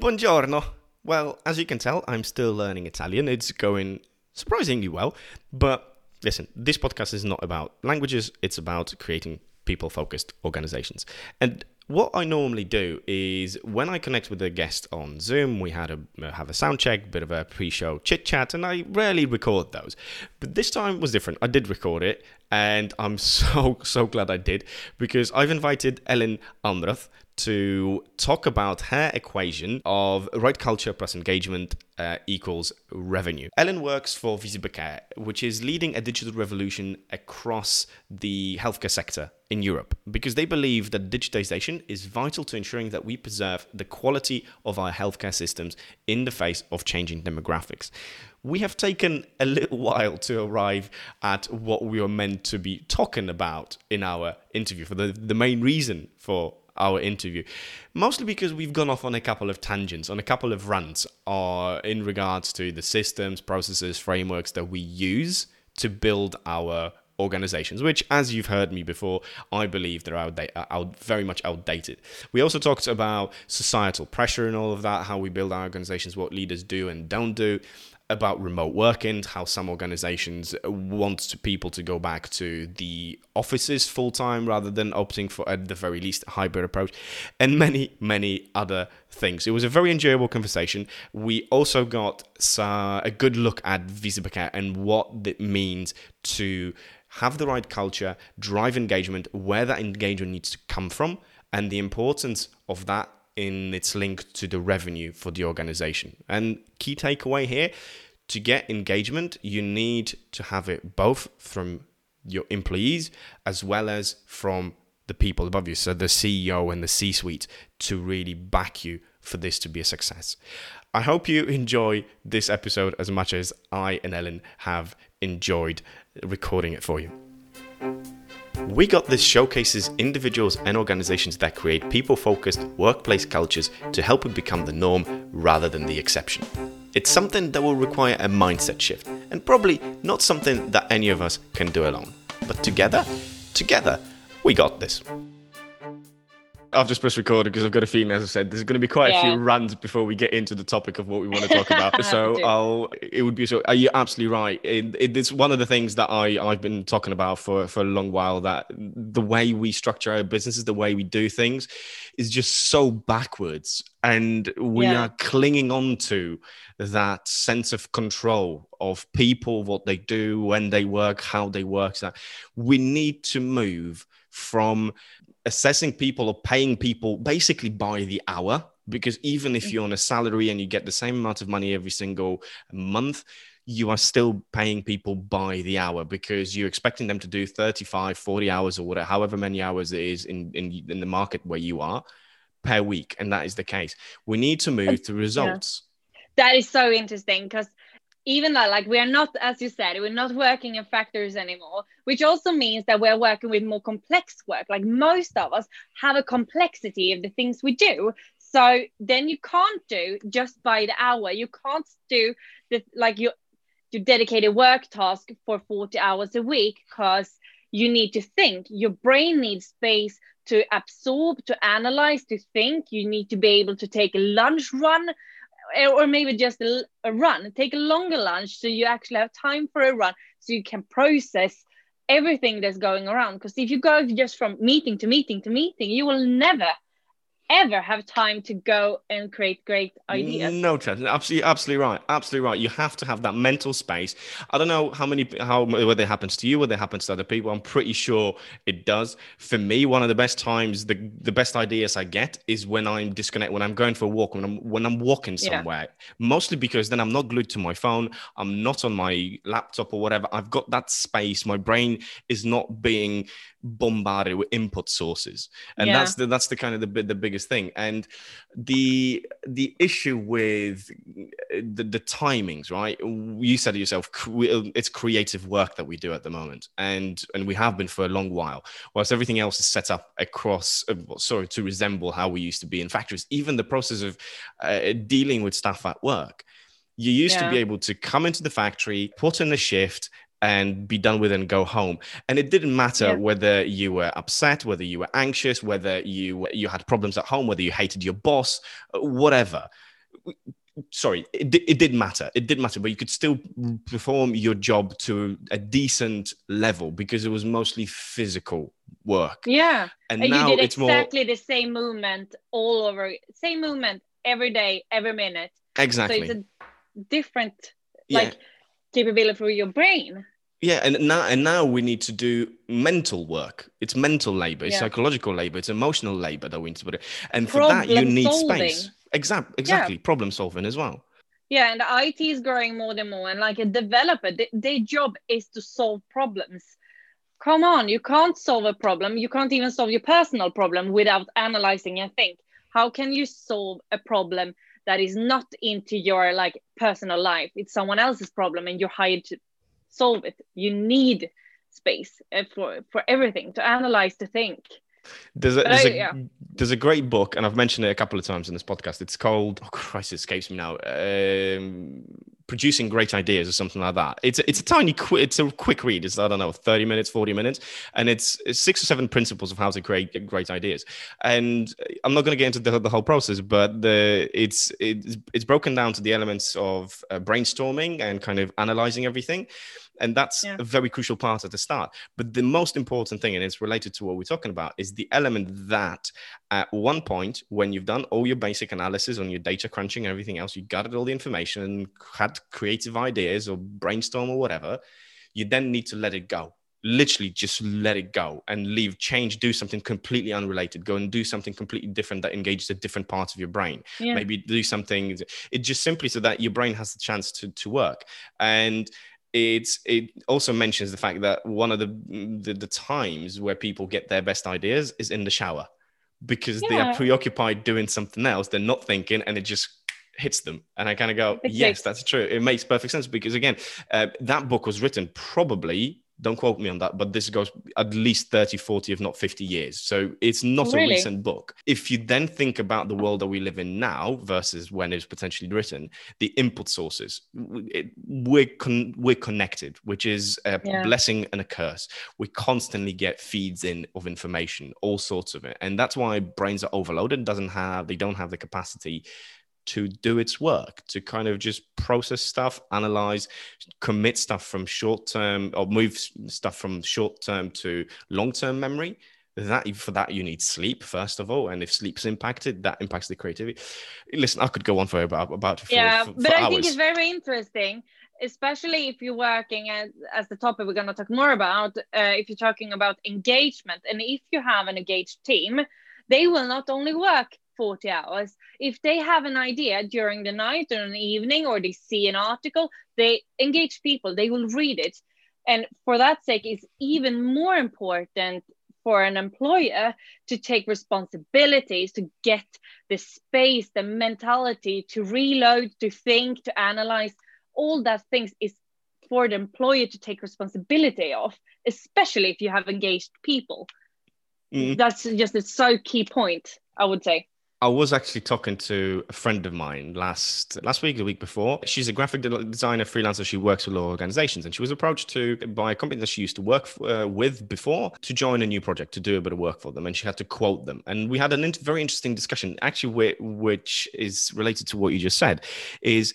Buongiorno. Well, as you can tell, I'm still learning Italian. It's going surprisingly well. But listen, this podcast is not about languages, it's about creating people focused organizations. And what I normally do is when I connect with a guest on Zoom, we had a have a sound check, a bit of a pre-show chit chat, and I rarely record those. But this time was different. I did record it, and I'm so so glad I did because I've invited Elin Almroth to talk about her equation of right culture plus engagement uh, equals revenue. Elin works for Visiba Care, which is leading a digital revolution across the healthcare sector in Europe because they believe that digitization is vital to ensuring that we preserve the quality of our healthcare systems in the face of changing demographics. We have taken a little while to arrive at what we were meant to be talking about in our interview for the, the main reason for our interview, mostly because we've gone off on a couple of tangents, on a couple of rants, uh, in regards to the systems, processes, frameworks that we use to build our organizations, which, as you've heard me before, I believe they're outda- out, very much outdated. We also talked about societal pressure and all of that, how we build our organizations, what leaders do and don't do about remote working, how some organizations want people to go back to the offices full time rather than opting for, at the very least, a hybrid approach, and many, many other things. It was a very enjoyable conversation. We also got a good look at Visiba Care and what it means to have the right culture, drive engagement, where that engagement needs to come from, and the importance of that in its link to the revenue for the organization. And key takeaway here to get engagement, you need to have it both from your employees as well as from the people above you, so the CEO and the C suite, to really back you for this to be a success. I hope you enjoy this episode as much as I and Elin have enjoyed recording it for you. We Got This showcases individuals and organizations that create people focused workplace cultures to help it become the norm rather than the exception. It's something that will require a mindset shift, and probably not something that any of us can do alone. But together, together, we got this. I've just pressed record because I've got a feeling, as I said, there's going to be quite yeah. a few runs before we get into the topic of what we want to talk about. so I'll, it would be so. Uh, are you absolutely right? It, it, it's one of the things that I I've been talking about for for a long while. That the way we structure our businesses, the way we do things, is just so backwards, and we yeah. are clinging on to that sense of control of people, what they do, when they work, how they work. That we need to move from assessing people or paying people basically by the hour because even if mm. you're on a salary and you get the same amount of money every single month you are still paying people by the hour because you're expecting them to do 35 40 hours or whatever however many hours it is in, in, in the market where you are per week and that is the case we need to move to results yeah. that is so interesting because even though like we are not as you said we're not working in factories anymore which also means that we're working with more complex work. Like most of us have a complexity of the things we do. So then you can't do just by the hour. You can't do the like you you dedicated work task for 40 hours a week because you need to think. Your brain needs space to absorb to analyze to think. You need to be able to take a lunch run or maybe just a, a run. Take a longer lunch so you actually have time for a run so you can process everything that's going around. Because if you go just from meeting to meeting to meeting you will never ever have time to go and create great ideas. No chance. Absolutely, absolutely right. Absolutely right. You have to have that mental space. I don't know how many, how whether it happens to you, whether it happens to other people. I'm pretty sure it does. For me, one of the best times, the the best ideas I get is when I'm disconnect, when I'm going for a walk, when I'm when I'm walking somewhere. Yeah. Mostly because then I'm not glued to my phone. I'm not on my laptop or whatever. I've got that space. My brain is not being bombarded with input sources and yeah. that's the that's the kind of the, the biggest thing. And the the issue with the, the timings right? You said to yourself it's creative work that we do at the moment. And and we have been for a long while. Whilst everything else is set up across uh, sorry to resemble how we used to be in factories even the process of uh, dealing with stuff at work you used yeah. to be able to come into the factory, put in a shift, and be done with and go home and it didn't matter yeah. whether you were upset whether you were anxious whether you you had problems at home whether you hated your boss uh, whatever sorry, it, it did matter. It did matter, but you could still perform your job to a decent level because it was mostly physical work. Yeah, and, and now you did it's exactly more... the same movement all over, same movement every day, every minute. Exactly. So it's a different like yeah. capability for your brain. Yeah, and now and now we need to do mental work. It's mental labor, it's yeah. psychological labor, it's emotional labor that we need to put it. And for Problem that, you need solving. space. Exactly, exactly. Yeah. Problem solving as well. Yeah, and IT is growing more and more. And like a developer, th- their job is to solve problems. Come on, you can't solve a problem. You can't even solve your personal problem without analyzing and think. How can you solve a problem that is not into your like personal life? It's someone else's problem, and you're hired to solve it. You need space uh, for for everything to analyze, to think. There's a, there's, I, a yeah. there's a great book, and I've mentioned it a couple of times in this podcast. It's called, oh Christ, it escapes me now. Um, Producing Great Ideas or something like that. It's it's a tiny, it's a quick read. It's I don't know, thirty minutes, forty minutes, and it's, it's six or seven principles of how to create great ideas. And I'm not going to get into the, the whole process, but the it's it's it's broken down to the elements of uh, brainstorming and kind of analyzing everything and that's yeah. a very crucial part at the start. But the most important thing and it's related to what we're talking about is the element that at one point when you've done all your basic analysis on your data crunching and everything else you gathered all the information and had creative ideas or brainstorm or whatever you then need to let it go. Literally just let it go and leave change do something completely unrelated. Go and do something completely different that engages a different part of your brain. Yeah. maybe do something it just simply so that your brain has the chance to, to work. And it's it also mentions the fact that one of the, the, the times where people get their best ideas is in the shower because yeah. they are preoccupied doing something else. They're not thinking and it just hits them. And i kind of go yes that's true. It makes perfect sense because again uh, that book was written probably don't quote me on that, but this goes at least 30, 40, if not 50 years. So it's not really? a recent book. If you then think about the world that we live in now versus when it was potentially written, the input sources, it, we're, con- we're connected, which is a yeah. blessing and a curse. We constantly get feeds in of information, all sorts of it. And that's why brains are overloaded, doesn't have, they don't have the capacity to do its work, to kind of just process stuff, analyze, commit stuff from short term or move stuff from short term to long term memory. That for that you need sleep first of all, and if sleep's impacted, that impacts the creativity. Listen, I could go on for about about for, yeah, for, for but I think it's very interesting especially if you're working as, as the topic we're going to talk more about uh, if you're talking about engagement and if you have an engaged team they will not only work 40 hours. If they have an idea during the night or the evening, or they see an article, they engage people, they will read it. And for that sake, it's even more important for an employer to take responsibilities, to get the space, the mentality to reload, to think, to analyze. All that things is for the employer to take responsibility of, especially if you have engaged people. Mm. That's just a so key point, I would say. I was actually talking to a friend of mine last last week, the week before. She's a graphic designer freelancer. She works with law organizations, and she was approached to by a company that she used to work uh, with before to join a new project to do a bit of work for them, and she had to quote them. And we had a very interesting discussion, actually, which is related to what you just said. Is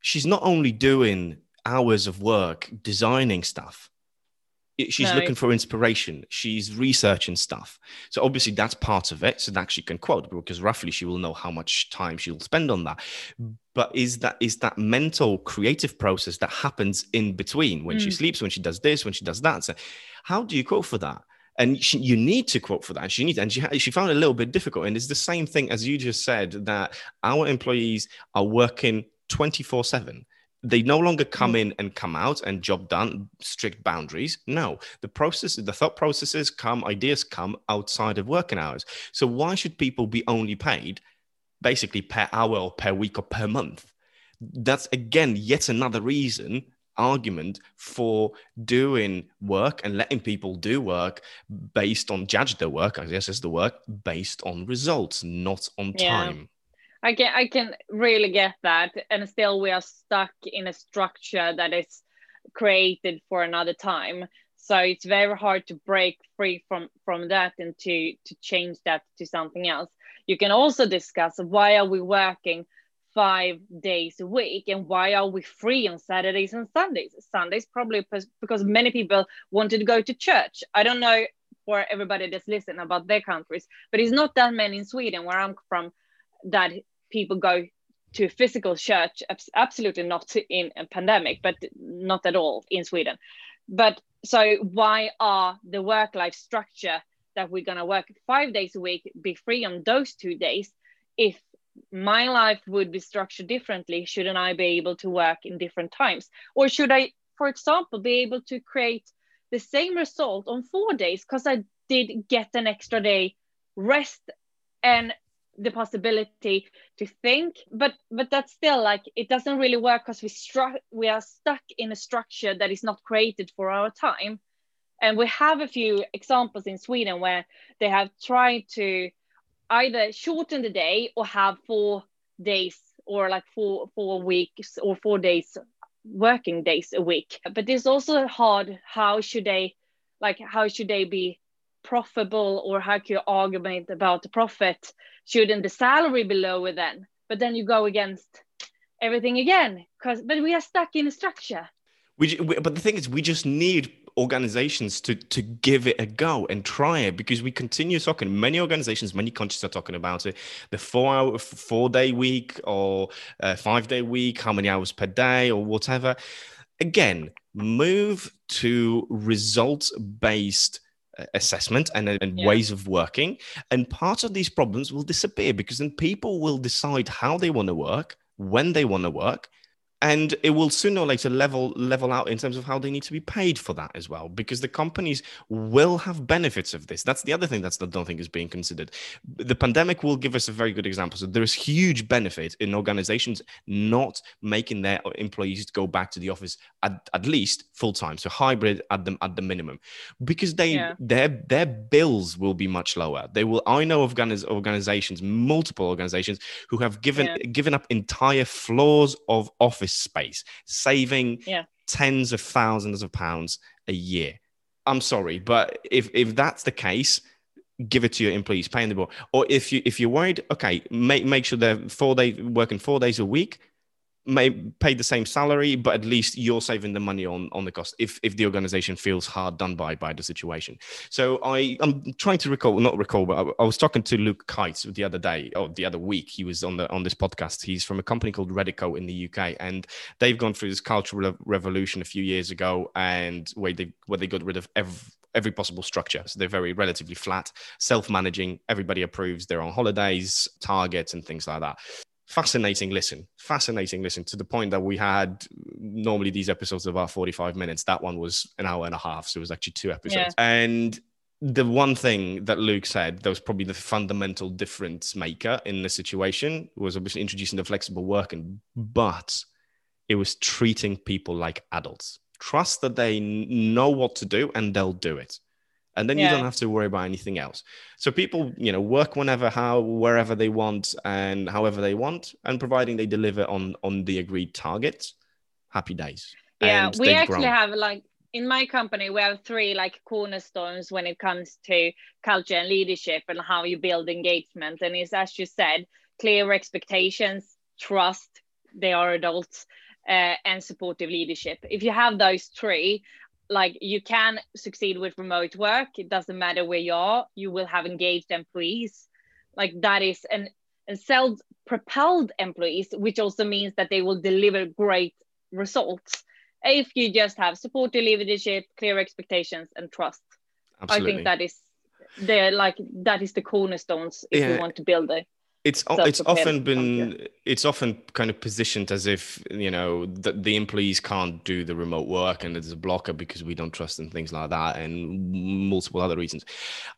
she's not only doing hours of work designing stuff she's no. looking for inspiration she's researching stuff so obviously that's part of it so that she can quote because roughly she will know how much time she'll spend on that but is that is that mental creative process that happens in between when mm. she sleeps when she does this when she does that so how do you quote for that and she, you need to quote for that. She needs, and she she found it a little bit difficult. And it's the same thing as you just said that our employees are working twenty four seven they no longer come mm. in and come out and job done strict boundaries no the process the thought processes come ideas come outside of working hours so why should people be only paid basically per hour or per week or per month that's again yet another reason argument for doing work and letting people do work based on judge their work i guess is the work based on results not on yeah. time I can I can really get that, and still we are stuck in a structure that is created for another time. So it's very hard to break free from from that and to to change that to something else. You can also discuss why are we working five days a week and why are we free on saturdays and sundays sundays probably because many people wanted to go to church i don't know for everybody that's listening about their countries but it's not that many in sweden where i'm from that people go to physical church absolutely not in a pandemic but not at all in sweden. But so why are the work life structure that we're going to work five days a week be free on those two days if my life would be structured differently shouldn't i be able to work in different times? Or should i for example be able to create the same result on four days because i did get an extra day rest and the possibility to think but but that's still like it doesn't really work because we stru- we are stuck in a structure that is not created for our time. And we have a few examples in sweden where they have tried to either shorten the day or have four days or like four four weeks or four days working days a week. But it's also hard how should they like how should they be profitable or how can you argument about the profit? Shouldn't the salary be lower then? But then you go against everything again because but we are stuck in a structure. We, but the thing is we just need organizations to to give it a go and try it because we continue talking. Many organizations many countries are talking about it. The four hour four day week or uh, five day week how many hours per day or whatever. Again move to results based uh, assessment and, and yeah. ways of working and part of these problems will disappear because then people will decide how they want to work when they want to work and it will sooner or later level level out in terms of how they need to be paid for that as well because the companies will have benefits of this. That's the other thing that's i don't think is being considered. The pandemic will give us a very good example. So there's huge benefit in organizations not making their employees go back to the office at, at least full time. So hybrid at them at the minimum because they yeah. their their bills will be much lower. They will i know of organizations multiple organizations who have given yeah. given up entire floors of office space, saving yeah. tens of thousands of pounds a year. I'm sorry, but if if that's the case, give it to your employees, pay them more. Or if you if you're worried, okay, make make sure they're four days working four days a week may pay the same salary, but at least you're saving the money on on the cost if if the organization feels hard done by by the situation. So I I'm trying to recall, not recall, but I, I was talking to Luke Kites the other day or the other week. He was on the on this podcast. He's from a company called Reddico in the UK, and they've gone through this cultural revolution a few years ago, and where they where they got rid of every every possible structure. So they're very relatively flat, self-managing. Everybody approves. They're on holidays, targets, and things like that fascinating listen. Fascinating listen to the point that we had normally these episodes about 45 minutes. That one was an hour and a half so it was actually two episodes. Yeah. and the one thing that luke said that was probably the fundamental difference maker in the situation was obviously introducing the flexible working but it was treating people like adults. Trust that they know what to do and they'll do it and then yeah. you don't have to worry about anything else so people you know work whenever how wherever they want and however they want and providing they deliver on on the agreed targets happy days yeah we actually grown. have like in my company we have three like cornerstones when it comes to culture and leadership and how you build engagement and it's as you said clear expectations trust they are adults uh, and supportive leadership if you have those three like you can succeed with remote work it doesn't matter where you are you will have engaged employees like that is and and self propelled employees which also means that they will deliver great results if you just have supportive leadership clear expectations and trust Absolutely. i think that is the like that is the cornerstones if yeah. you want to build a it's it's often been it's often kind of positioned as if you know the, the employees can't do the remote work and there's a blocker because we don't trust and things like that and multiple other reasons.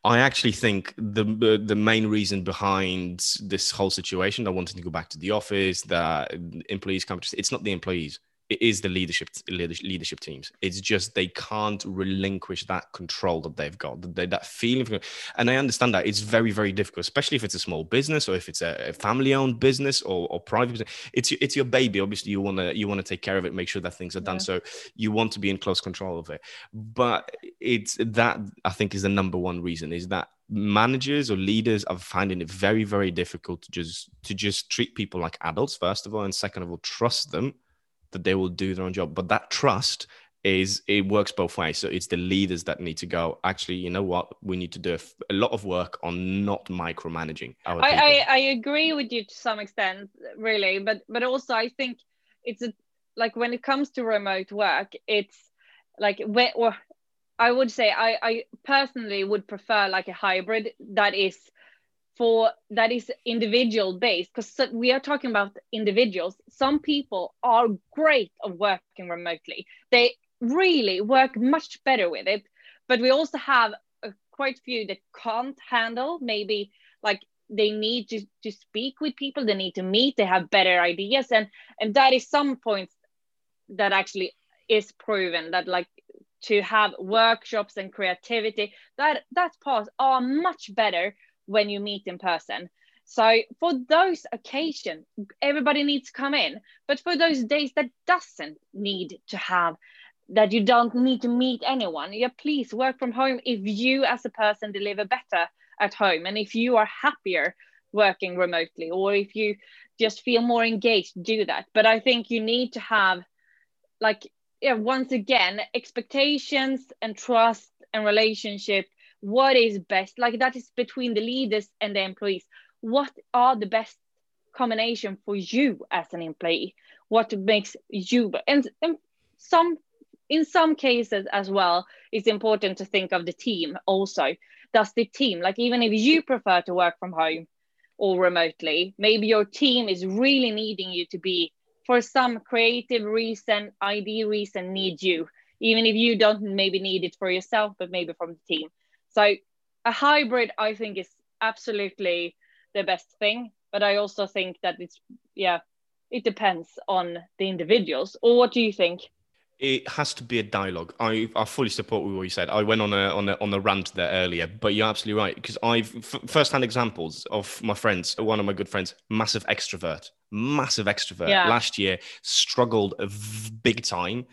I actually think the the main reason behind this whole situation that wanting to go back to the office that employees come to it's not the employees it is the leadership leadership teams. It's just they can't relinquish that control that they've got, that, that feeling. And I understand that it's very very difficult, especially if it's a small business or if it's a, family owned business or, or private. Business. It's it's your baby. Obviously, you wanna you wanna take care of it, make sure that things are done. Yeah. So you want to be in close control of it. But it's that I think is the number one reason is that managers or leaders are finding it very very difficult to just to just treat people like adults first of all and second of all trust them that they will do their own job. But that trust is it works both ways. So it's the leaders that need to go actually you know what? We need to do a, lot of work on not micromanaging I, I, I agree with you to some extent really. But but also i think it's a, like when it comes to remote work it's like when or I would say I, I personally would prefer like a hybrid that is for that is individual based because we are talking about individuals. Some people are great of working remotely. They really work much better with it, but we also have uh, a, quite few that can't handle maybe like they need to, to speak with people they need to meet they have better ideas and and that is some points that actually is proven that like to have workshops and creativity that that parts are much better when you meet in person. So for those occasions everybody needs to come in. But for those days that doesn't need to have that you don't need to meet anyone yeah please work from home if you as a person deliver better at home and if you are happier working remotely or if you just feel more engaged do that. But i think you need to have like yeah, once again, expectations and trust and relationship, what is best? Like that is between the leaders and the employees. What are the best combination for you as an employee? What makes you and, and some in some cases as well, it's important to think of the team also. Does the team, like even if you prefer to work from home or remotely, maybe your team is really needing you to be for some creative reason, ID reason, need you, even if you don't maybe need it for yourself, but maybe from the team. So a hybrid, I think, is absolutely the best thing. But I also think that it's yeah, it depends on the individuals. Or what do you think? it has to be a dialogue. I, I fully support what you said. I went on a on a on a rant there earlier, but you're absolutely right because I've f- first-hand examples of my friends. One of my good friends, massive extrovert, massive extrovert. Yeah. Last year, struggled big time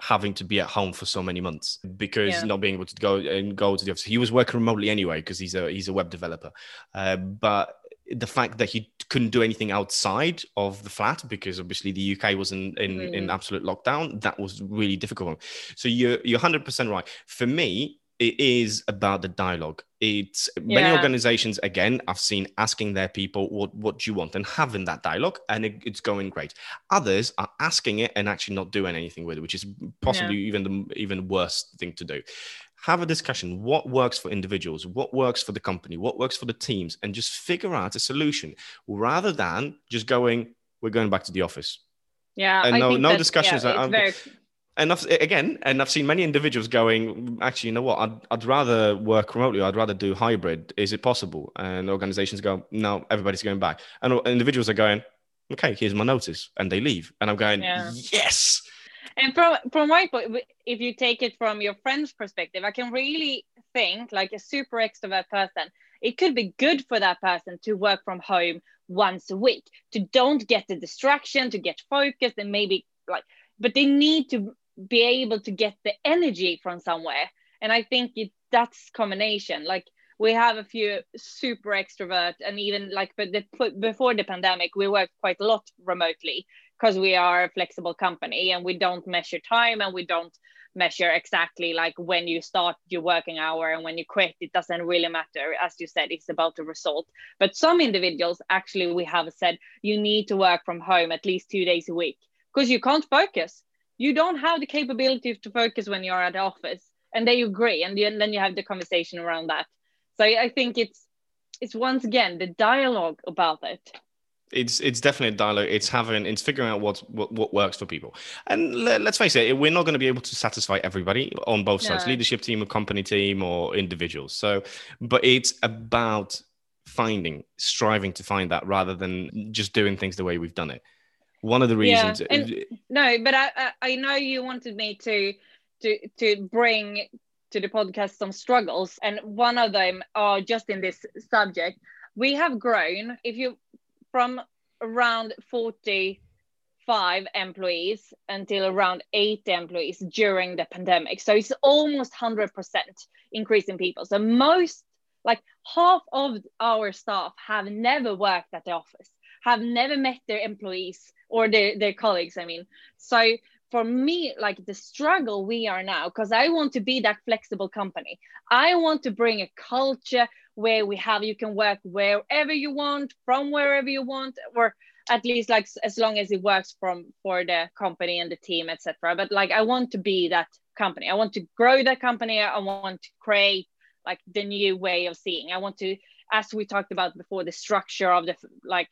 having to be at home for so many months because yeah. not being able to go and go to the office. He was working remotely anyway because he's a he's a web developer, uh, but the fact that he couldn't do anything outside of the flat because obviously the UK was in in, mm. in absolute lockdown. That was really difficult. So you're you're 100 percent right. For me, it is about the dialogue. It's yeah. many organizations again I've seen asking their people what what do you want and having that dialogue and it, it's going great. Others are asking it and actually not doing anything with it, which is possibly yeah. even the even worst thing to do have a discussion what works for individuals what works for the company what works for the teams and just figure out a solution rather than just going we're going back to the office yeah and no no discussions yeah, very... and I've, again and i've seen many individuals going actually you know what? I'd, I'd rather work remotely i'd rather do hybrid. Is it possible? And organizations go no everybody's going back. And individuals are going okay here's my notice and they leave. And i'm going yeah. yes! And from from my point if you take it from your friend's perspective i can really think like a super extrovert person it could be good for that person to work from home once a week to don't get the distraction to get focused and maybe like but they need to be able to get the energy from somewhere. And i think it, that's combination. Like we have a few super extrovert and even like but the, before the pandemic we worked quite a lot remotely because we are a flexible company and we don't measure time and we don't measure exactly like when you start your working hour and when you quit. It doesn't really matter. As you said it's about the result. But some individuals actually we have said you need to work from home at least two days a week because you can't focus you don't have the capability to focus when you're at the office and they agree and then you have the conversation around that so i think it's it's once again the dialogue about it it's it's definitely a dialogue. It's having it's figuring out what what, what works for people. And let, us face it, we're not going to be able to satisfy everybody on both sides, no. leadership team, or company team, or individuals. So, but it's about finding, striving to find that rather than just doing things the way we've done it. One of the reasons. Yeah. And, no, but I I know you wanted me to to to bring to the podcast some struggles, and one of them are just in this subject. We have grown. If you from around 45 employees until around 80 employees during the pandemic. So it's almost 100% increase in people. So most like half of our staff have never worked at the office have never met their employees or their, their colleagues i mean. So for me like the struggle we are now because i want to be that flexible company. I want to bring a culture where we have you can work wherever you want from wherever you want or at least like as long as it works from for the company and the team etc but like i want to be that company. I want to grow that company. I want to create like the new way of seeing. I want to as we talked about before the structure of the like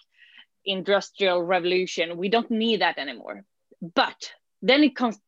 industrial revolution we don't need that anymore. But then it comes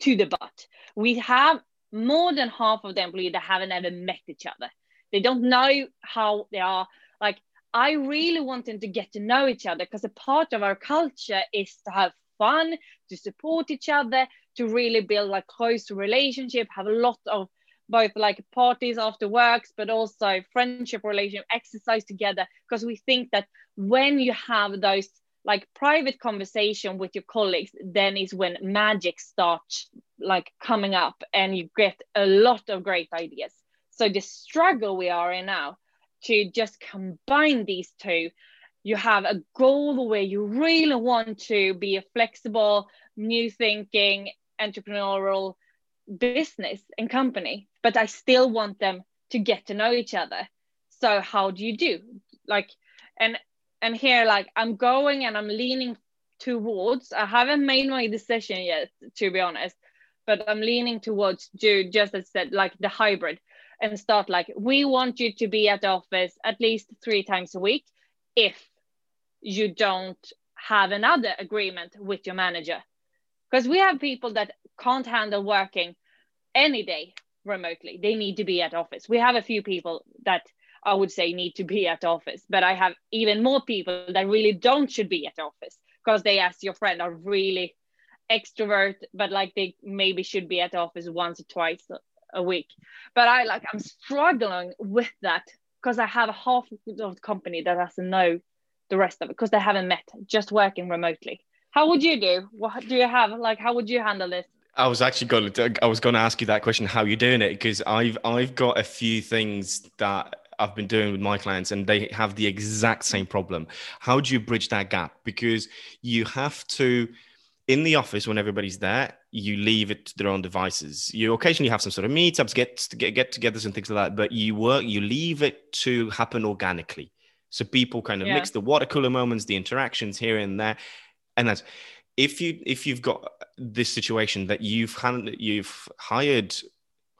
to the but. We have more than half of the employees that haven't ever met each other. They don't know how they are. Like i really want them to get to know each other because a part of our culture is to have fun to support each other to really build like close relationship have a lot of both like parties after works but also friendship relationship exercise together. Because we think that when you have those like private conversation with your colleagues then is when magic starts like coming up and you get a lot of great ideas. So the struggle we are in now to just combine these two, you have a goal where you really want to be a flexible, new thinking, entrepreneurial business and company, but I still want them to get to know each other. So how do you do? Like, and and here, like I'm going and I'm leaning towards. I haven't made my decision yet, to be honest, but I'm leaning towards do just as said, like the hybrid and start like we want you to be at the office at least three times a week if you don't have another agreement with your manager because we have people that can't handle working any day remotely they need to be at office we have a few people that i would say need to be at office but i have even more people that really don't should be at office because they as your friend are really extrovert but like they maybe should be at office once or twice a week. But I like I'm struggling with that because I have half of the company that doesn't know the rest of it because they haven't met, just working remotely. How would you do? What do you have? Like, how would you handle this? I was actually going to I was going to ask you that question. How you're doing it? Because I've I've got a few things that I've been doing with my clients, and they have the exact same problem. How do you bridge that gap? Because you have to in the office when everybody's there you leave it to their own devices you occasionally have some sort of meetups get get get-togethers and things like that but you work you leave it to happen organically so people kind of yeah. mix the water cooler moments the interactions here and there and that's if you if you've got this situation that you've had you've hired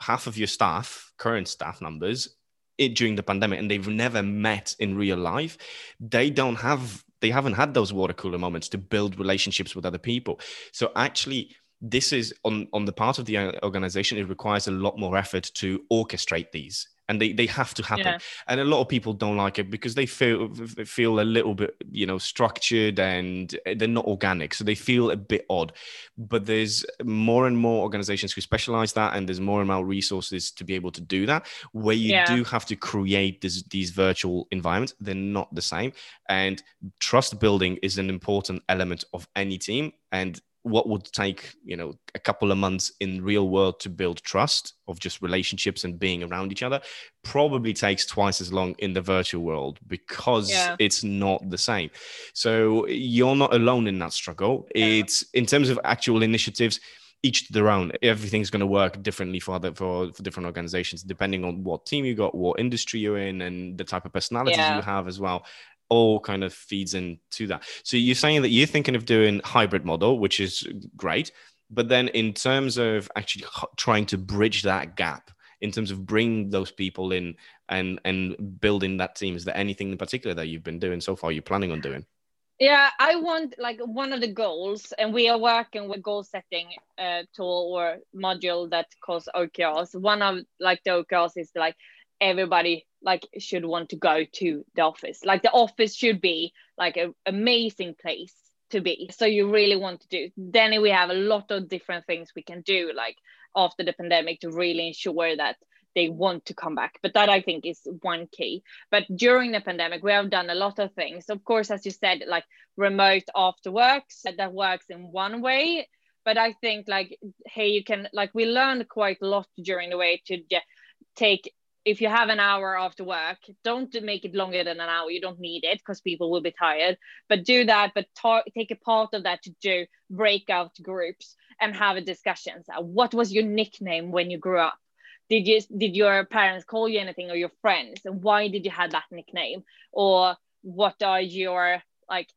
half of your staff current staff numbers it, during the pandemic and they've never met in real life they don't have they haven't had those water cooler moments to build relationships with other people. So actually this is on on the part of the uh, organization it requires a lot more effort to orchestrate these and they, they have to happen. Yeah. and a lot of people don't like it because they feel feel a little bit you know structured and they're not organic. So they feel a bit odd. But there's more and more organizations who specialize that and there's more and more resources to be able to do that. Where you yeah. do have to create this, these virtual environments they're not the same. And trust building is an important element of any team. And what would take you know a couple of months in real world to build trust of just relationships and being around each other probably takes twice as long in the virtual world because yeah. it's not the same so you're not alone in that struggle yeah. it's in terms of actual initiatives each to their own everything's going to work differently for other for, for different organizations depending on what team you got what industry you're in and the type of personalities yeah. you have as well all kind of feeds into that. So you're saying that you're thinking of doing hybrid model, which is great. But then in terms of actually trying to bridge that gap, in terms of bringing those people in and and building that team, is there anything in particular that you've been doing so far? You're planning on doing? Yeah, I want like one of the goals, and we are working with goal setting uh, tool or module that calls OKRs. One of like the OKRs is like everybody like should want to go to the office. Like the office should be like an amazing place to be. So you really want to do then we have a lot of different things we can do like after the pandemic to really ensure that they want to come back. But that i think is one key. But during the pandemic we have done a lot of things. Of course as you said like remote after works that works in one way. But i think like hey you can like we learned quite a lot during the way to take if you have an hour after work, don't make it longer than an hour. You don't need it because people will be tired. But do that, but ta- take a part of that to do breakout groups and have a discussion. So what was your nickname when you grew up? Did you did your parents call you anything or your friends? And why did you have that nickname? Or what are your like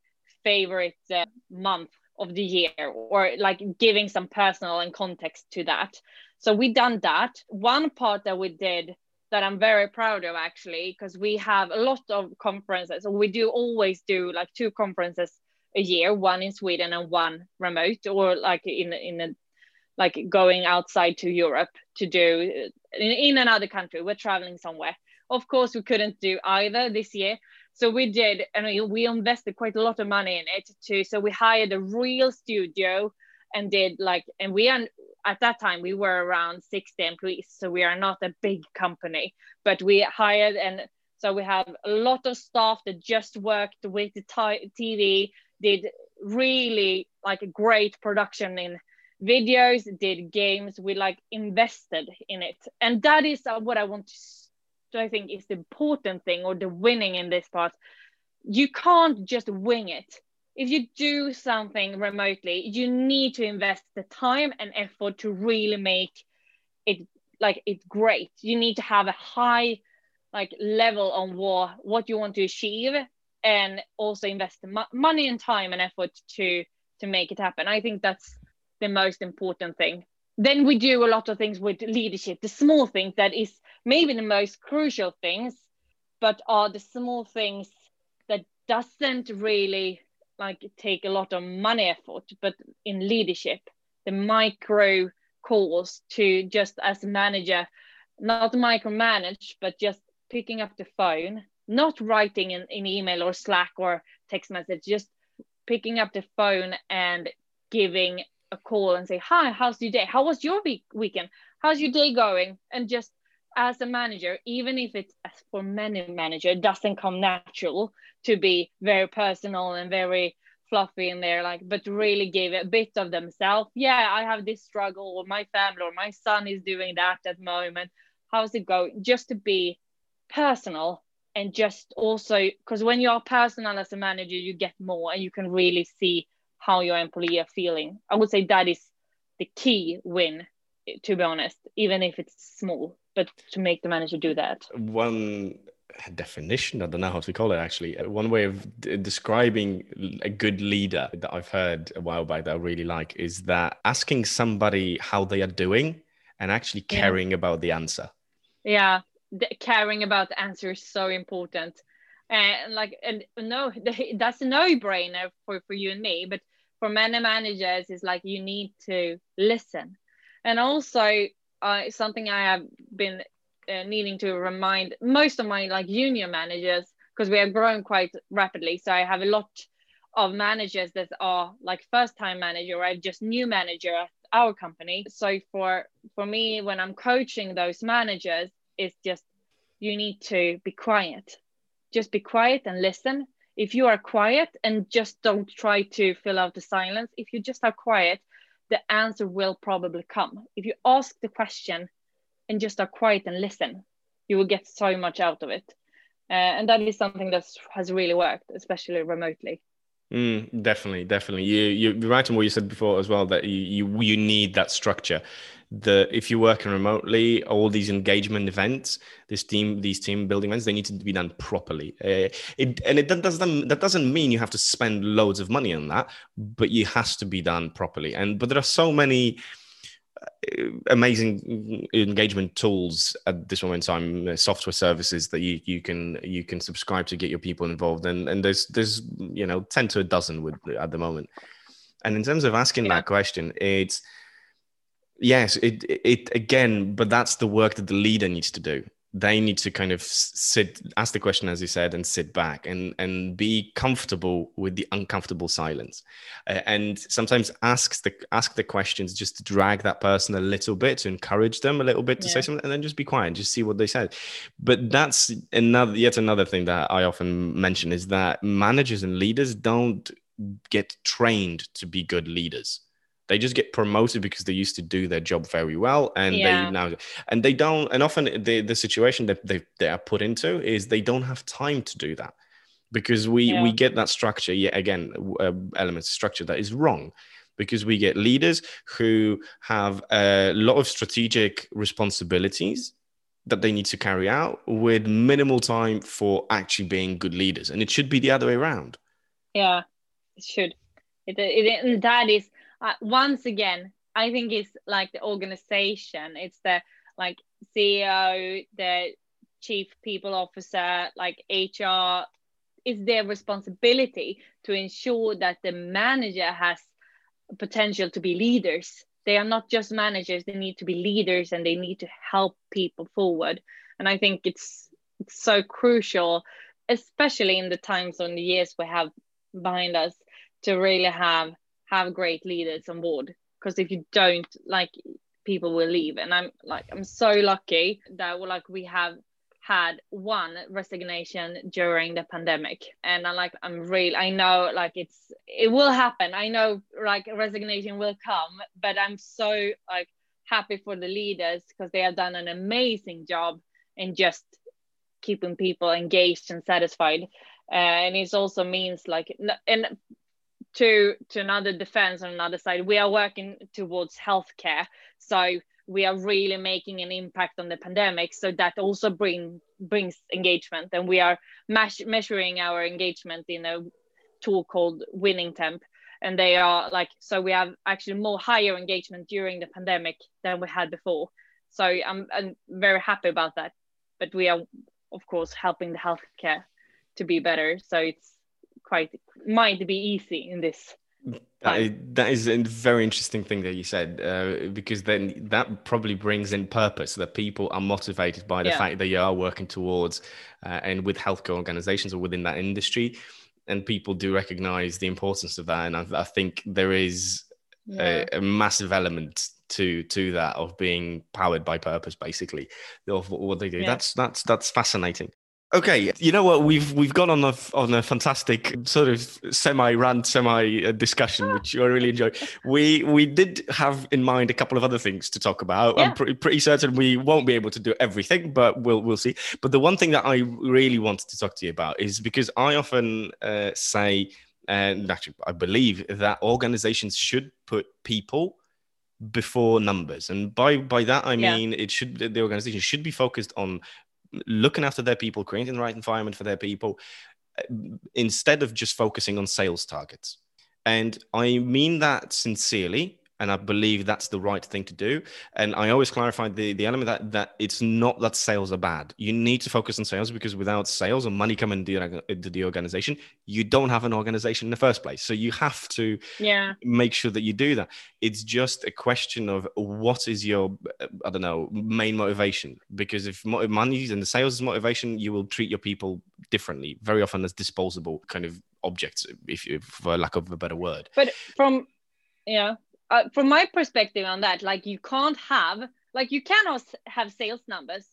favorite uh, month of the year? Or like giving some personal and context to that. So we done that. One part that we did that I'm very proud of actually, because we have a lot of conferences. We do always do like two conferences a year, one in Sweden and one remote, or like in in a like going outside to Europe to do in, in another country. We're traveling somewhere. Of course, we couldn't do either this year. So we did, and we invested quite a lot of money in it too. So we hired a real studio and did like, and we at that time we were around 60 employees so we are not a big company but we hired and so we have a lot of staff that just worked with the tv did really like a great production in videos did games we like invested in it. And that is uh, what i want to i think is the important thing or the winning in this part. You can't just wing it if you do something remotely, you need to invest the time and effort to really make it like it's great. You need to have a high like level on what what you want to achieve and also invest the money and time and effort to to make it happen. I think that's the most important thing. Then we do a lot of things with leadership, the small things that is maybe the most crucial things, but are the small things that doesn't really like take a lot of money effort, but in leadership, the micro calls to just as a manager, not micromanage, but just picking up the phone, not writing in, in email or Slack or text message, just picking up the phone and giving a call and say, Hi, how's your day? How was your week- weekend? How's your day going? And just as a manager, even if it's for many manager, it doesn't come natural to be very personal and very fluffy in there, like, but really give a bit of themselves. Yeah, I have this struggle, or my family, or my son is doing that at the moment. How's it going? Just to be personal and just also because when you're personal as a manager, you get more and you can really see how your employee are feeling. I would say that is the key win, to be honest, even if it's small, but to make the manager do that. One definition i don't know how to call it actually uh, one way of d- describing a good leader that i've heard a while back that i really like is that asking somebody how they are doing and actually caring yeah. about the answer yeah the caring about the answer is so important and like and no that's a no-brainer for for you and me but for many managers it's like you need to listen and also uh, something i have been uh, needing to remind most of my like junior managers because we are growing quite rapidly. So I have a lot of managers that are like first time manager or just new manager at our company. So for for me, when I'm coaching those managers, it's just you need to be quiet. Just be quiet and listen. If you are quiet and just don't try to fill out the silence, if you just are quiet, the answer will probably come. If you ask the question and just are quiet and listen you will get so much out of it uh, and that is something that has really worked especially remotely Mm, definitely, definitely. You you're right on what you said before as well that you, you you need that structure. The if you're working remotely, all these engagement events, this team these team building events, they need to be done properly. Uh, it and it doesn't that doesn't mean you have to spend loads of money on that, but it has to be done properly. And but there are so many amazing engagement tools at this moment in time uh, software services that you, you can you can subscribe to get your people involved. And and there's there's you know 10 to a dozen with at the moment. And in terms of asking yeah. that question it's yes it it again but that's the work that the leader needs to do they need to kind of sit ask the question as you said and sit back and and be comfortable with the uncomfortable silence. Uh, and sometimes ask the ask the questions just to drag that person a little bit to encourage them a little bit to yeah. say something and then just be quiet and just see what they said. But that's another yet another thing that i often mention is that managers and leaders don't get trained to be good leaders They just get promoted because they used to do their job very well, and Yeah. they now and they don't. And often the the situation that they they are put into is they don't have time to do that because we Yeah. we get that structure yet again uh, elements of structure that is wrong because we get leaders who have a lot of strategic responsibilities that they need to carry out with minimal time for actually being good leaders and it should be the other way around Yeah, it should. It, it, and that is uh, once again, I think it's like the organization. It's the like CEO, the chief people officer, like HR. It's their responsibility to ensure that the manager has potential to be leaders. They are not just managers; they need to be leaders, and they need to help people forward. And I think it's it's so crucial, especially in the times and the years we have behind us to really have have great leaders on board because if you don't like people will leave. And i'm like i'm so lucky that we're like we have had one resignation during the pandemic. And i'm like i'm real i know like it's it will happen. I know like resignation will come but i'm so like happy for the leaders because they have done an amazing job in just keeping people engaged and satisfied. Uh, and it also means like and to to another defense on another side. We are working towards healthcare so we are really making an impact on the pandemic. So that also bring brings engagement and we are meas- measuring our engagement in a tool called Winningtemp and they are like so we have actually more higher engagement during the pandemic than we had before. So i'm, I'm very happy about that but we are of course helping the healthcare to be better. So it's quite might be easy in this. That is, that is a very interesting thing that you said, uh, because then that probably brings in purpose that people are motivated by the Yeah. fact that you are working towards, uh, and with healthcare organizations or within that industry, and people do recognize the importance of that. And I, I think there is Yeah. a, a massive element to to that of being powered by purpose, basically, of what they do. Yeah. That's that's that's fascinating. Okay, you know what? We've we've gone on a on a fantastic sort of semi rant, semi discussion, which I really enjoy. We we did have in mind a couple of other things to talk about. Yeah. I'm pretty pretty certain we won't be able to do everything, but we'll we'll see. But the one thing that I really wanted to talk to you about is because I often uh, say, and actually I believe that organizations should put people before numbers and by by that i Yeah. mean it should the organization should be focused on looking after their people creating the right environment for their people instead of just focusing on sales targets. And i mean that sincerely and i believe that's the right thing to do and i always clarify the, the element that that it's not that sales are bad you need to focus on sales because without sales and money coming into the- the organization you don't have an organization in the first place so you have to Yeah. make sure that you do that. It's just a question of what is your, I don't know, main motivation. Because if mo- money and the sales is motivation, you will treat your people differently, very often as disposable kind of objects, if you, for lack of a better word. But from yeah, uh, from my perspective on that, like you can't have like you cannot have sales numbers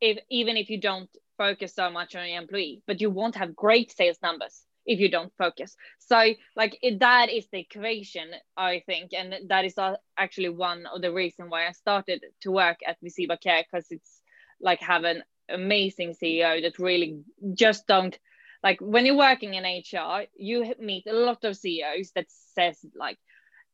if even if you don't focus so much on your employee, but you won't have great sales numbers if you don't focus. So like it, that is the equation, I think, and that is uh, actually one of the reason why I started to work at Visiba Care because it's like have an amazing CEO that really just don't like when you're working in HR, you meet a lot of CEOs that says like,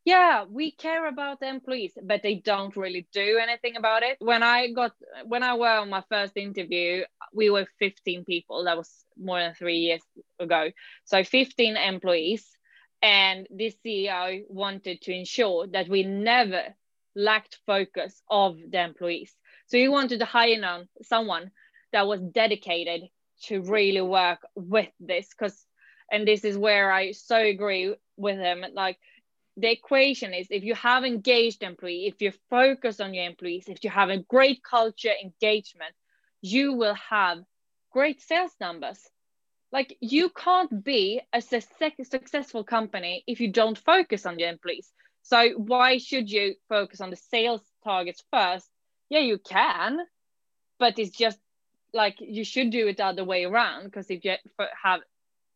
yeah, we care about the employees, but they don't really do anything about it. When I got when I were on my first interview, we were 15 people. That was more than three years ago. So 15 employees, and this CEO wanted to ensure that we never lacked focus of the employees. So he wanted to hire someone that was dedicated to really work with this because and this is where I so agree with him like the equation is if you have engaged employee if you focus on your employees if you have a great culture engagement you will have great sales numbers. Like you can't be a success- successful company if you don't focus on your employees. So why should you focus on the sales targets first? Yeah you can but it's just like you should do it the other way around because if you have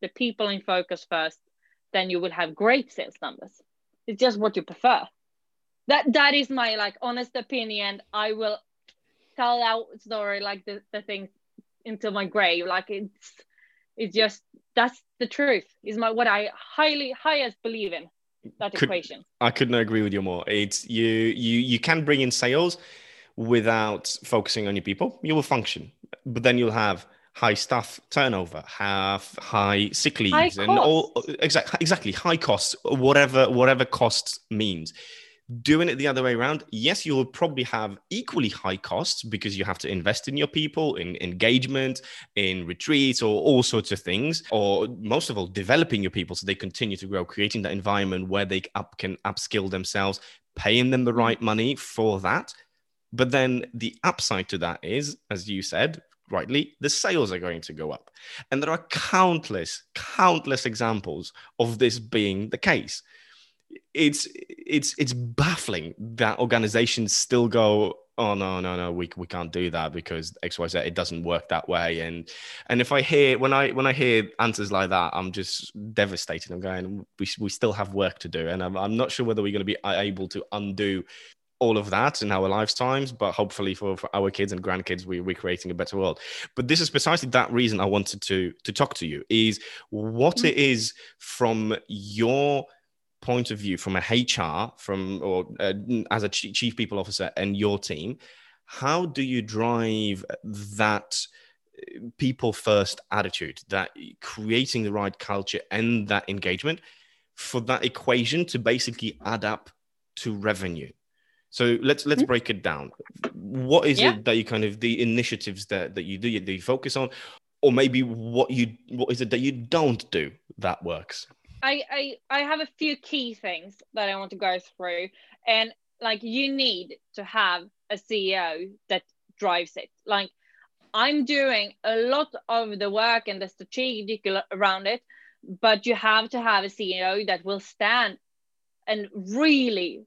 the people in focus first then you will have great sales numbers it's just what you prefer. That that is my like honest opinion. I will tell out story like the, the thing into my grave. Like it's it's just that's the truth. Is my what i highly highest believe in that Could, equation. I couldn't agree with you more. It's you you you can bring in sales without focusing on your people. You will function but then you'll have high staff turnover, have high sick leaves, high and all exactly exactly high costs, whatever whatever costs means. Doing it the other way around, yes, you will probably have equally high costs because you have to invest in your people, in engagement, in retreats, or all sorts of things. Or most of all, developing your people so they continue to grow, creating that environment where they up, can upskill themselves, paying them the right money for that. But then the upside to that is, as you said, rightly, the sales are going to go up. And there are countless, countless examples of this being the case. It's it's it's baffling that organizations still go, oh no, no, no, we, we can't do that because XYZ, it doesn't work that way. And and if I hear when I when I hear answers like that, I'm just devastated. I'm going, we, we still have work to do. And I'm, I'm not sure whether we're going to be able to undo all of that in our lifetimes, but hopefully for, for our kids and grandkids, we, we're creating a better world. But this is precisely that reason I wanted to to talk to you is what mm-hmm. it is from your point of view, from a HR, from or uh, as a chief people officer and your team, how do you drive that? Uh, people first attitude that creating the right culture and that engagement for that equation to basically add up to revenue so let's let's mm-hmm. break it down. What is yeah. it that you kind of the initiatives that that you do that you focus on, or maybe what you what is it that you don't do that works? I I I have a few key things that I want to go through, and like you need to have a CEO that drives it. Like I'm doing a lot of the work and the strategic around it, but you have to have a CEO that will stand and really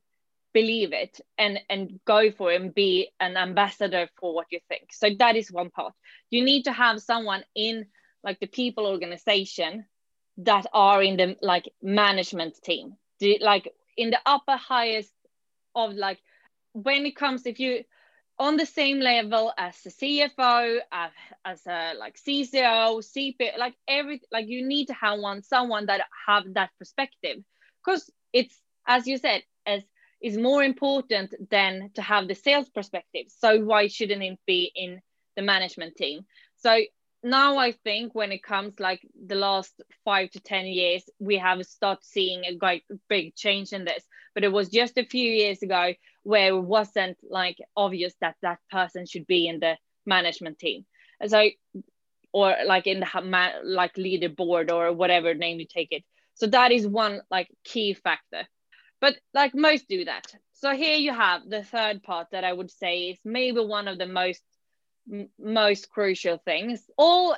believe it and and go for it and be an ambassador for what you think. So that is one part. You need to have someone in like the people organization that are in the like management team. The, like in the upper highest of like when it comes if you on the same level as a CFO, as, as a like CCO, CP, like every like you need to have one someone that have that perspective. Because it's as you said as is more important than to have the sales perspective. So why shouldn't it be in the management team? So now I think when it comes like the last five to 10 years, we have started seeing a quite big change in this. But it was just a few years ago where it wasn't like obvious that that person should be in the management team. So, or like in the like leaderboard or whatever name you take it. So that is one like key factor but like most do that. So here you have the third part that i would say is maybe one of the most m- most crucial things. All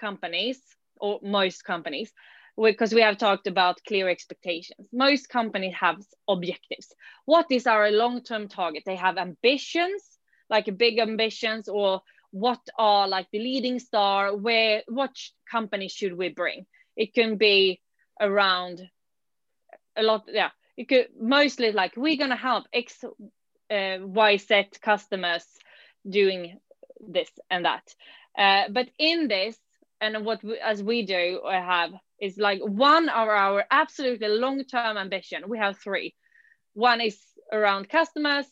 companies or most companies because we have talked about clear expectations. Most companies have objectives. What is our long-term target? They have ambitions like big ambitions or what are like the leading star? Where what company should we bring? It can be around a lot yeah you could mostly like we're gonna help X, uh, Y, Z customers doing this and that. Uh, but in this, and what we, as we do or have is like one of our absolutely long-term ambition. We have three. One is around customers.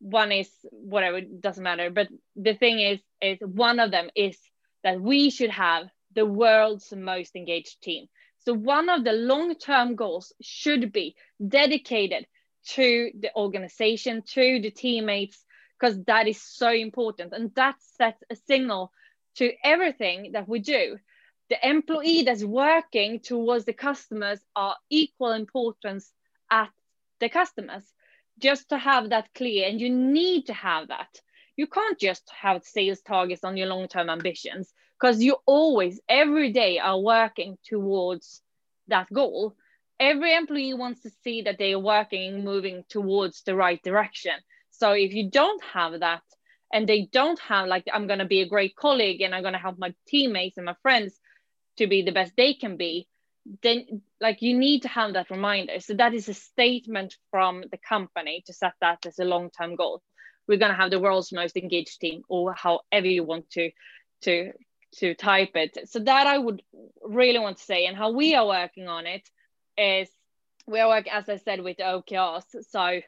One is whatever doesn't matter. But the thing is, is one of them is that we should have the world's most engaged team. So one of the long-term goals should be dedicated to the organization, to the teammates, because that is so important. And that sets a signal to everything that we do. The employee that's working towards the customers are equal importance at the customers. Just to have that clear, and you need to have that. You can't just have sales targets on your long-term ambitions because you always every day are working towards that goal. Every employee wants to see that they are working moving towards the right direction. So if you don't have that and they don't have like i'm going to be a great colleague and i'm going to help my teammates and my friends to be the best they can be then like you need to have that reminder. So that is a statement from the company to set that as a long-term goal. We're going to have the world's most engaged team or however you want to to to type it. So that i would really want to say and how we are working on it is we are working as i said with okrs so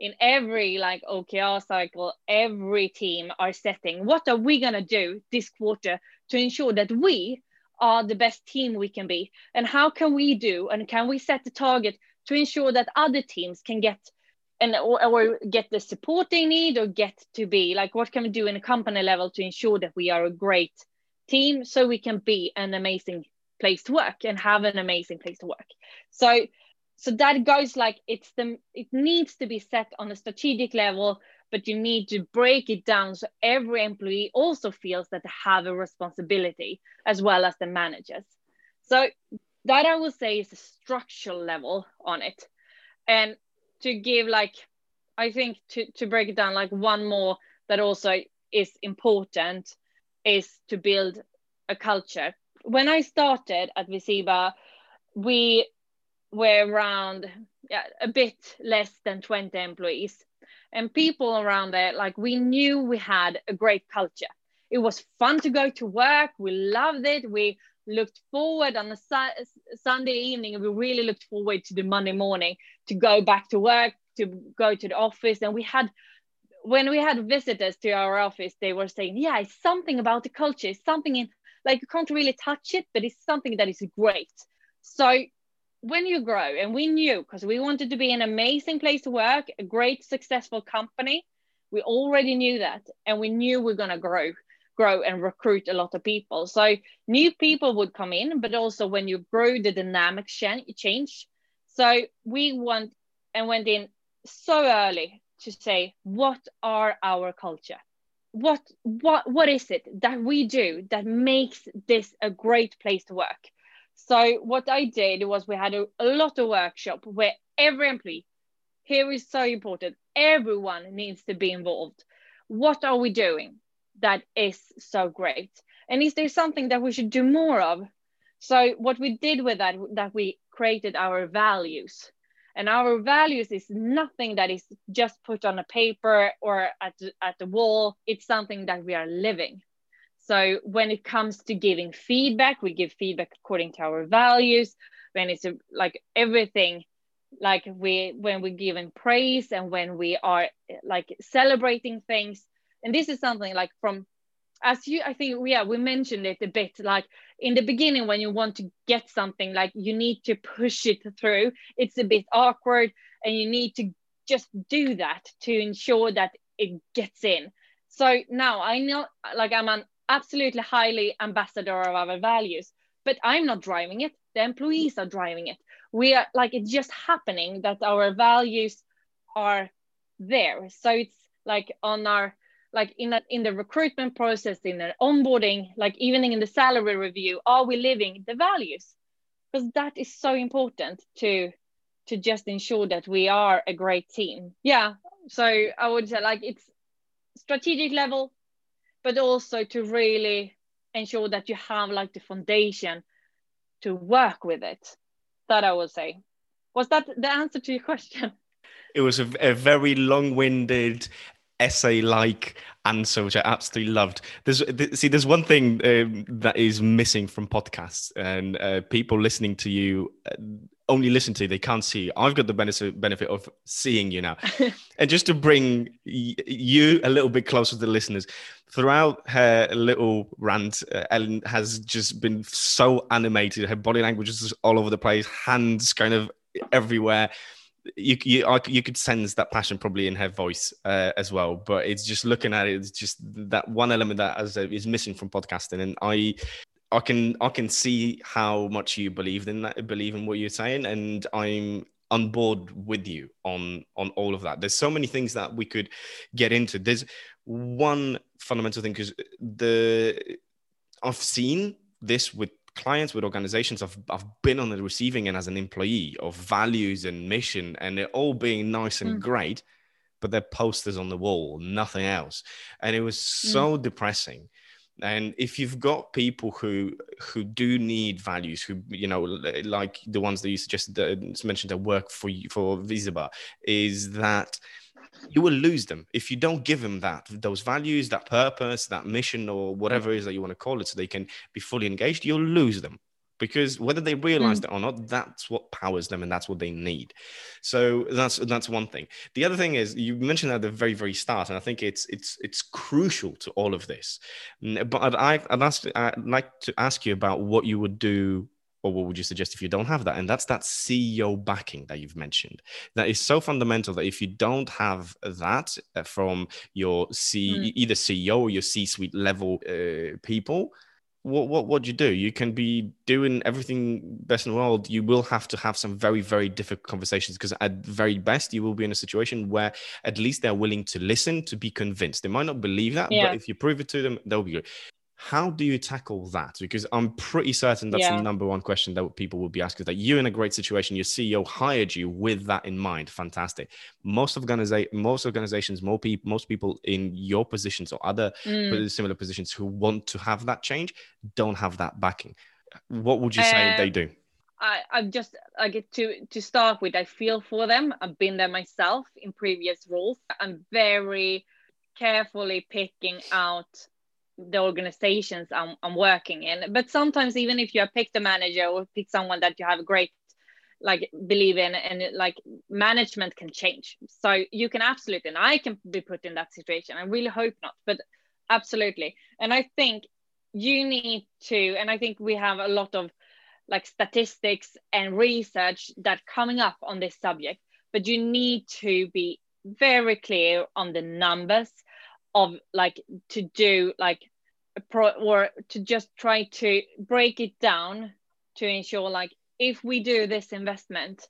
in every like okr cycle every team are setting what are we to do this quarter to ensure that we are the best team we can be? And how can we do and can we set the target to ensure that other teams can get and or, or, get the support they need or get to be? Like what can we do in a company level to ensure that we are a great team so we can be an amazing place to work and have an amazing place to work so so that goes like it's the it needs to be set on a strategic level but you need to break it down so every employee also feels that they have a responsibility as well as the managers. So that I will say is a structural level on it. And to give like, I think to, to break it down, like one more that also is important is to build a culture. When I started at Visiba, we were around yeah, a bit less than 20 employees. And people around there like we knew we had a great culture. It was fun to go to work. We loved it. We looked forward on a su- sunday evening we really looked forward to the monday morning to go back to work to go to the office. And we had when we had visitors to our office they were saying yeah it's something about the culture it's something in like you can't really touch it but it's something that is great so when you grow, and we knew because we wanted to be an amazing place to work, a great successful company. We already knew that, and we knew we are gonna grow, grow and recruit a lot of people. So new people would come in, but also when you grow, the dynamics change. So we want and went in so early to say what are our culture what what what is it that we do that makes this a great place to work so what I did was we had a, a lot of workshop where every employee, here is so important, everyone needs to be involved. What are we doing that is so great? And is there something that we should do more of? So what we did with that, that we created our values. And our values is nothing that is just put on a paper or at, at the wall. It's something that we are living. So when it comes to giving feedback, we give feedback according to our values. When it's like everything, like we when we're giving praise and when we are like celebrating things, and this is something like from as you I think yeah we mentioned it a bit like in the beginning when you want to get something like you need to push it through. It's a bit awkward, and you need to just do that to ensure that it gets in. So now I know like I'm an absolutely highly ambassador of our values but i'm not driving it the employees are driving it we are like it's just happening that our values are there so it's like on our like in a, in the recruitment process in the onboarding like even in the salary review are we living the values? Because that is so important to to just ensure that we are a great team. Yeah so i would say like it's strategic level but also to really ensure that you have like the foundation to work with it that i would say. Was that the answer to your question? It was a, a very long-winded essay like answer which i absolutely loved. There's see there's one thing um, that is missing from podcasts and uh, people listening to you uh, only listen to they can't see. You. i've got the benefit benefit of seeing you now. And just to bring y- you a little bit closer to the listeners throughout her little rant uh, Elin has just been so animated. Her body language is all over the place hands kind of everywhere you you you could sense that passion probably in her voice uh, as well but it's just looking at it it's just that one element that as is missing from podcasting and i I can I can see how much you believe in that, believe in what you're saying, and I'm on board with you on on all of that. There's so many things that we could get into. There's one fundamental thing because the I've seen this with clients with organizations I've, I've been on the receiving end as an employee of values and mission and it all being nice and mm. great but they're posters on the wall nothing else and it was so mm. depressing and if you've got people who who do need values who you know like the ones that you suggested that mentioned that work for you for Visiba is that you will lose them if you don't give them that those values that purpose that mission or whatever it is that you want to call it so they can be fully engaged you'll lose them. Because whether they realize mm. it or not that's what powers them and that's what they need. So that's that's one thing. The other thing is you mentioned at the very very start and i think it's it's it's crucial to all of this. But I'd, ask, I'd like to ask you about what you would do or what would you suggest if you don't have that? And that's that CEO backing that you've mentioned. That is so fundamental that if you don't have that uh, from your C, mm. either CEO or your C-suite level uh, people, what what what do you do? You can be doing everything best in the world. You will have to have some very very difficult conversations because at very best you will be in a situation where at least they're willing to listen to be convinced. They might not believe that, yeah. but if you prove it to them, they'll be good. How do you tackle that? Because I'm pretty certain that's yeah. the number one question that people will be asking. That you're in a great situation, your CEO hired you with that in mind. Fantastic. Most organiza- most organizations, more people, most people in your positions or other mm. similar positions who want to have that change don't have that backing. What would you say they do? I, I'm just I get to to start with. I feel for them. I've been there myself in previous roles. I'm very carefully picking out the organizations I'm, I'm working in. But sometimes even if you picked a manager or pick someone that you have great like believe in and like management can change. So you can absolutely and i can be put in that situation. I really hope not but absolutely. And i think you need to and i think we have a lot of like statistics and research that coming up on this subject but you need to be very clear on the numbers of like to do like a pro or to just try to break it down to ensure like if we do this investment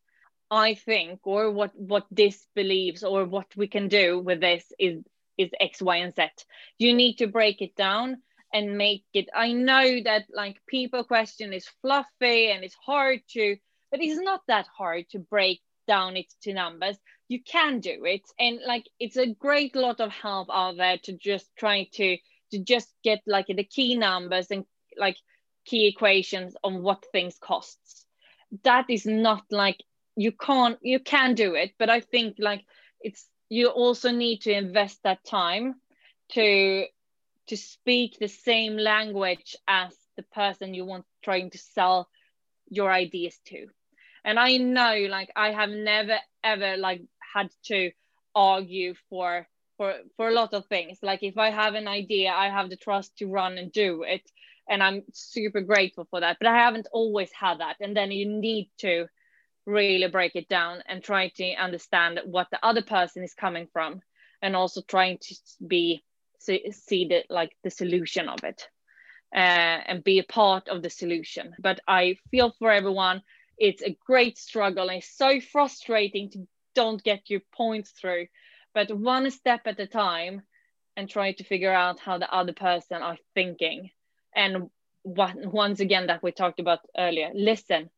i think or what what this believes or what we can do with this is is x y and z. You need to break it down and make it i know that like people question is fluffy and it's hard to but it's not that hard to break down it to numbers you can do it. And like it's a great lot of help out there to just try to to just get like the key numbers and like key equations on what things costs. That is not like you can't you can do it but i think like it's you also need to invest that time to to speak the same language as the person you want trying to sell your ideas to. And i know like i have never ever like had to argue for for for a lot of things. Like if i have an idea i have the trust to run and do it and i'm super grateful for that. But i haven't always had that and then you need to really break it down and try to understand what the other person is coming from and also trying to be see, the like the solution of it uh, and be a part of the solution. But i feel for everyone it's a great struggle. And it's so frustrating to don't get your points through but one step at a time and try to figure out how the other person are thinking. And what once again that we talked about earlier listen.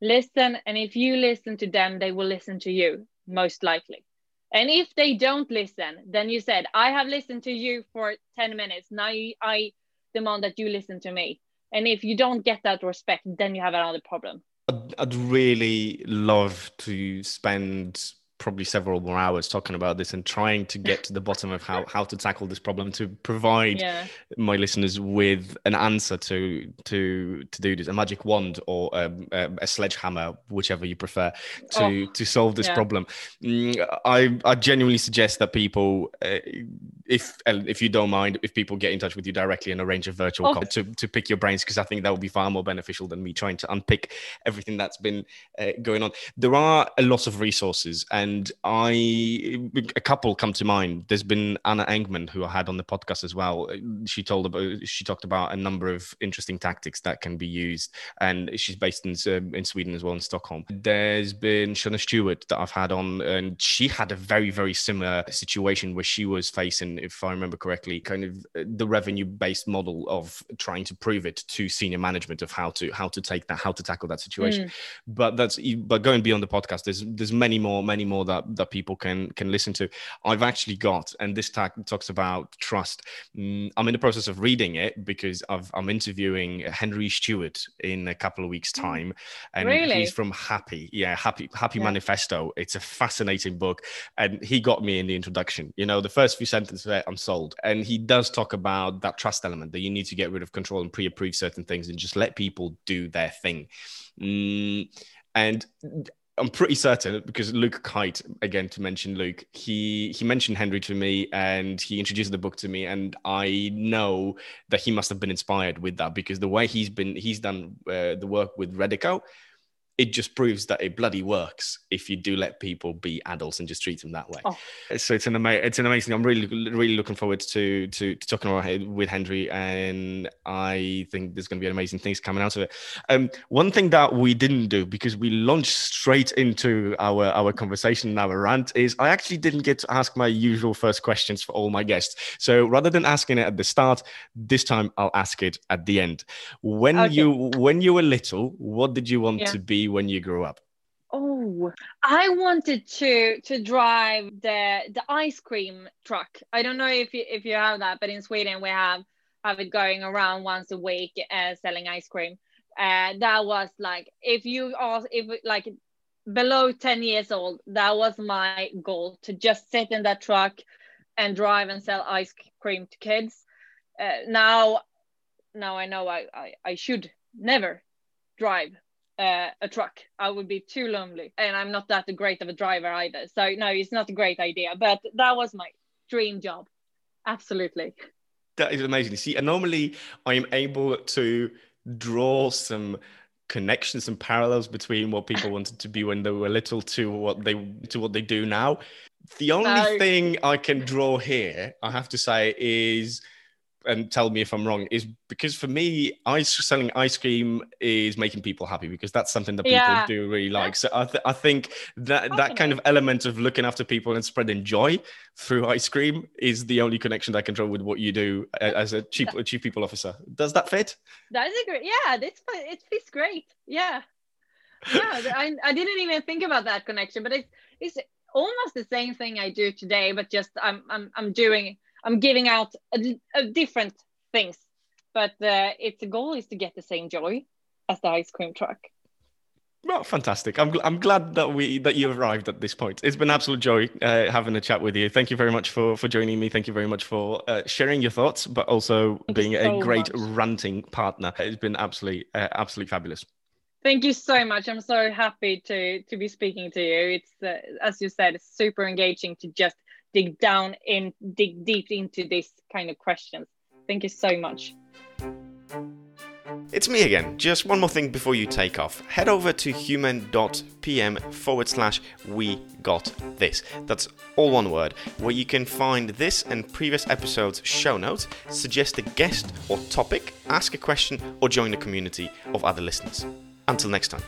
Listen and if you listen to them they will listen to you most likely. And if they don't listen then you said i have listened to you for 10 minutes. Now i demand that you listen to me. And if you don't get that respect then you have another problem I'd, I'd really love to spend probably several more hours talking about this and trying to get to the bottom of how how to tackle this problem to provide yeah. my listeners with an answer to to to do this a magic wand or a, um, um, a sledgehammer whichever you prefer to oh, to solve this yeah. problem mm, i i genuinely suggest that people uh, if if you don't mind if people get in touch with you directly and arrange a virtual oh. to, to pick your brains because i think that would be far more beneficial than me trying to unpick everything that's been uh, going on there are a lot of resources and and I a couple come to mind. There's been Anna Engman who I had on the podcast as well. She told about she talked about a number of interesting tactics that can be used, and she's based in uh, in Sweden as well in Stockholm. There's been Shona Stewart that I've had on, and she had a very very similar situation where she was facing if I remember correctly, kind of uh, the revenue-based model of trying to prove it to senior management of how to how to take that, how to tackle that situation. Mm. But that's but going beyond the podcast, there's there's many more, many more that that people can can listen to. I've actually got, and this tag talks about trust. Mm, I'm in the process of reading it because I've, I'm interviewing Henry Stewart in a couple of weeks' mm. time, and really? he's from Happy, yeah, Happy Happy yeah. Manifesto. It's a fascinating book, and he got me in the introduction. You know, the first few sentences there, I'm sold. And he does talk about that trust element that you need to get rid of control and pre-approve certain things and just let people do their thing. Mm, and I'm pretty certain because Luke Kite, again to mention Luke, he he mentioned Henry to me and he introduced the book to me, and I know that he must have been inspired with that because the way he's been he's done uh, the work with Reddico it just proves that it bloody works if you do let people be adults and just treat them that way. Oh. So it's an amazing, it's an amazing. I'm really, really looking forward to to, to talking about it with Henry, and I think there's going to be amazing things coming out of it. Um, one thing that we didn't do because we launched straight into our our conversation and our rant is I actually didn't get to ask my usual first questions for all my guests. So rather than asking it at the start, this time I'll ask it at the end. When okay. you when you were little, what did you want yeah. to be? When you grew up? Oh, I wanted to to drive the the ice cream truck. I don't know if you if you have that, but in Sweden we have have it going around once a week uh, selling ice cream. Uh, that was like if you are if like below 10 years old that was my goal to just sit in that truck and drive and sell ice cream to kids uh, now now i know I, I i should never drive uh, a truck. I would be too lonely, and I'm not that great of a driver either. So no, it's not a great idea. But that was my dream job. Absolutely. That is amazing. See, and normally I am able to draw some connections and parallels between what people wanted to be when they were little to what they to what they do now. The only no. thing I can draw here, I have to say, is and tell me if I'm wrong, is because for me, ice selling ice cream is making people happy because that's something that people yeah. do really like. So I, th- I think that that kind of element of looking after people and spreading joy through ice cream is the only connection that I can draw with what you do as a chief a chief people officer. Does that fit? That's a great. Yeah, it's it fits great. Yeah, yeah. I I didn't even think about that connection, but it's it's almost the same thing I do today, but just I'm I'm I'm doing I'm giving out a, a different things, but uh, its goal is to get the same joy as the ice cream truck. Well, fantastic. I'm, I'm glad that we that you arrived at this point. It's been absolute joy uh, having a chat with you. Thank you very much for for joining me. Thank you very much for uh, sharing your thoughts, but also Thank being so a great much. ranting partner. It's been absolutely uh, absolutely fabulous. Thank you so much. I'm so happy to to be speaking to you. It's uh, as you said, it's super engaging to just dig down and dig deep into this kind of questions. Thank you so much. It's me again. Just one more thing before you take off. Head over to human.pm forward slash we got this. That's all one word, where you can find this and previous episodes' show notes, suggest a guest or topic, ask a question, or join the community of other listeners. Until next time.